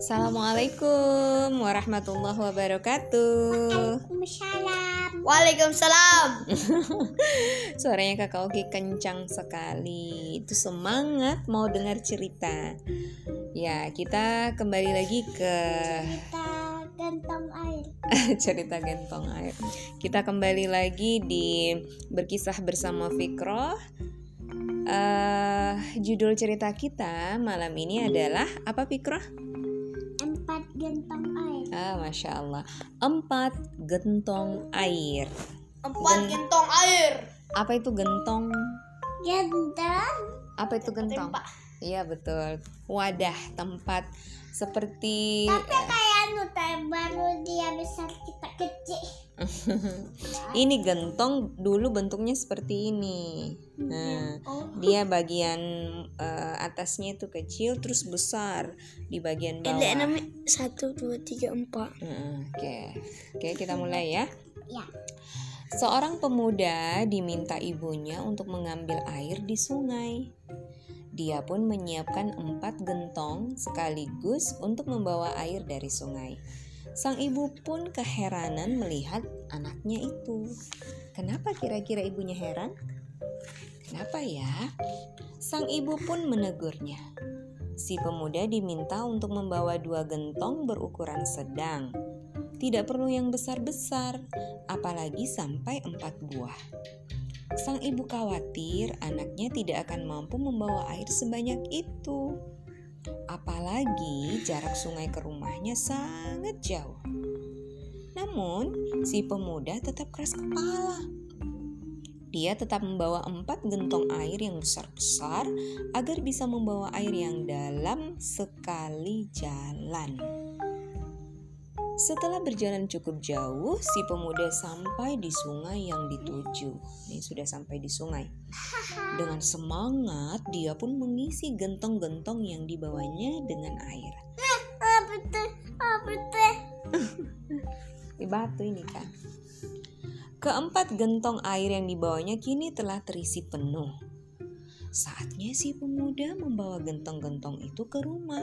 Assalamualaikum warahmatullahi wabarakatuh. Waalaikumsalam. Waalaikumsalam. Suaranya Kakak Oki kencang sekali. Itu semangat mau dengar cerita. Ya, kita kembali lagi ke Kita gantong air. cerita gentong air. Kita kembali lagi di berkisah bersama Fikroh. Eh, judul cerita kita malam ini adalah apa Fikroh? Empat gantong air. Masya Allah. Empat gentong air. Empat Gen- gentong air. Apa itu gentong? Gantong. Apa itu gentong? Iya betul. Wadah tempat seperti Tapi anu baru dia besar kita kecil. ini gentong dulu bentuknya seperti ini. Nah, Oh. dia bagian eh, atasnya itu kecil terus besar di bagian bawah. Satu dua tiga empat. Oke, oke kita mulai ya. Ya. Seorang pemuda diminta ibunya untuk mengambil air di sungai. Dia pun menyiapkan empat gentong sekaligus untuk membawa air dari sungai. Sang ibu pun keheranan melihat anaknya itu. Kenapa kira-kira ibunya heran? Kenapa ya? Sang ibu pun menegurnya. Si pemuda diminta untuk membawa dua gentong berukuran sedang. Tidak perlu yang besar-besar, apalagi sampai empat buah. Sang ibu khawatir anaknya tidak akan mampu membawa air sebanyak itu. Apalagi jarak sungai ke rumahnya sangat jauh. Namun, si pemuda tetap keras kepala. Dia tetap membawa empat gentong air yang besar-besar agar bisa membawa air yang dalam sekali jalan. Setelah berjalan cukup jauh, si pemuda sampai di sungai yang dituju. Ini sudah sampai di sungai. Dengan semangat, dia pun mengisi gentong-gentong yang dibawanya dengan air. Di batu ini kan. Keempat gentong air yang dibawanya kini telah terisi penuh. Saatnya si pemuda membawa gentong-gentong itu ke rumah.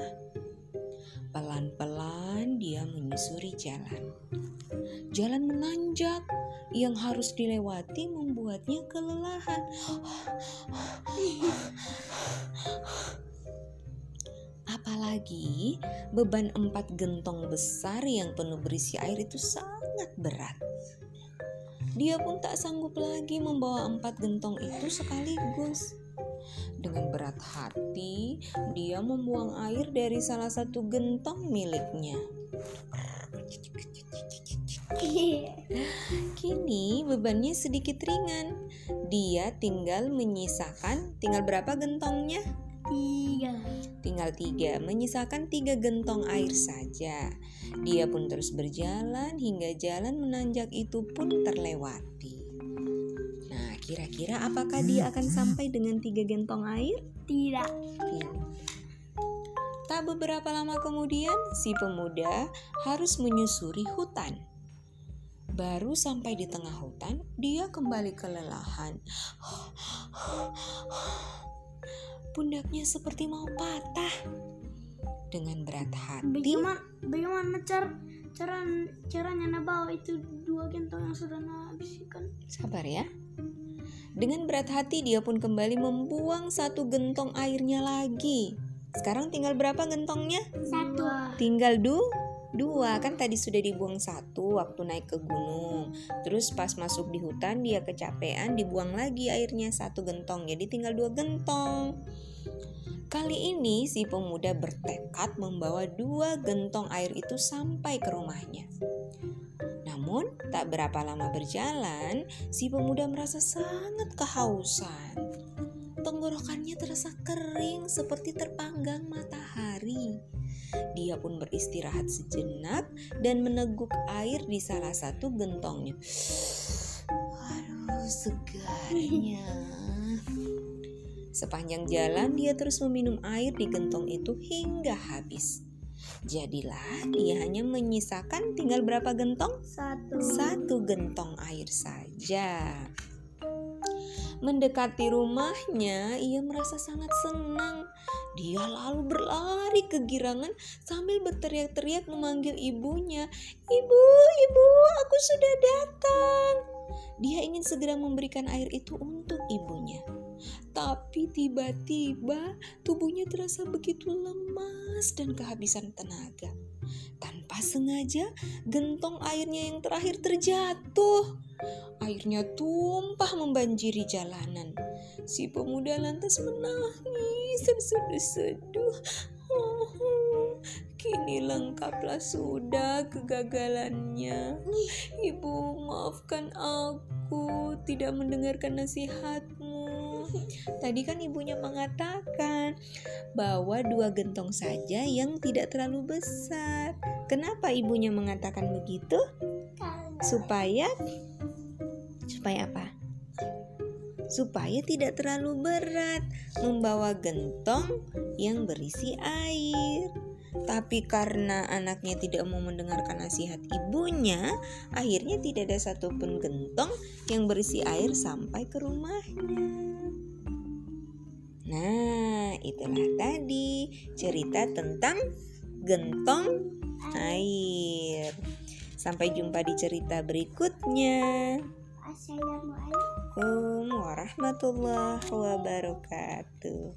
Pelan-pelan dia menyusuri jalan. Jalan menanjak yang harus dilewati membuatnya kelelahan. Apalagi beban empat gentong besar yang penuh berisi air itu sangat berat. Dia pun tak sanggup lagi membawa empat gentong itu sekaligus. Dengan berat hati, dia membuang air dari salah satu gentong miliknya. Kini bebannya sedikit ringan. Dia tinggal menyisakan, tinggal berapa gentongnya? Tiga. Tinggal tiga, menyisakan tiga gentong air saja. Dia pun terus berjalan hingga jalan menanjak itu pun terlewati. Kira-kira apakah dia akan sampai dengan tiga gentong air? Tidak. Tidak. Tak beberapa lama kemudian, si pemuda harus menyusuri hutan. Baru sampai di tengah hutan, dia kembali kelelahan. Pundaknya seperti mau patah. Dengan berat hati, Bagaimana bagaimana cara cara caranya nabawa itu dua gentong yang sudah habiskan? sabar ya. Dengan berat hati, dia pun kembali membuang satu gentong airnya lagi. Sekarang tinggal berapa gentongnya? Satu. Tinggal du dua kan tadi sudah dibuang satu waktu naik ke gunung. Terus pas masuk di hutan dia kecapean dibuang lagi airnya satu gentong. Jadi tinggal dua gentong. Kali ini si pemuda bertekad membawa dua gentong air itu sampai ke rumahnya. Namun tak berapa lama berjalan, si pemuda merasa sangat kehausan. Tenggorokannya terasa kering seperti terpanggang matahari. Dia pun beristirahat sejenak dan meneguk air di salah satu gentongnya. Aduh, segarnya. Sepanjang jalan dia terus meminum air di gentong itu hingga habis. Jadilah dia hanya menyisakan tinggal berapa gentong? Satu. Satu gentong air saja. Mendekati rumahnya, ia merasa sangat senang. Dia lalu berlari kegirangan sambil berteriak-teriak memanggil ibunya. Ibu, ibu, aku sudah datang. Dia ingin segera memberikan air itu untuk ibunya. Tapi tiba-tiba tubuhnya terasa begitu lemas dan kehabisan tenaga. Tanpa sengaja, gentong airnya yang terakhir terjatuh. Airnya tumpah membanjiri jalanan. Si pemuda lantas menangis terseduh-seduh. Oh, kini lengkaplah sudah kegagalannya. Ibu, maafkan aku tidak mendengarkan nasihatmu. Tadi kan ibunya mengatakan bahwa dua gentong saja yang tidak terlalu besar. Kenapa ibunya mengatakan begitu? Supaya supaya apa? Supaya tidak terlalu berat membawa gentong yang berisi air. Tapi karena anaknya tidak mau mendengarkan nasihat ibunya, akhirnya tidak ada satupun gentong yang berisi air sampai ke rumahnya. Nah, itulah tadi cerita tentang gentong air. Sampai jumpa di cerita berikutnya. Assalamualaikum. Warahmatullahi wabarakatuh.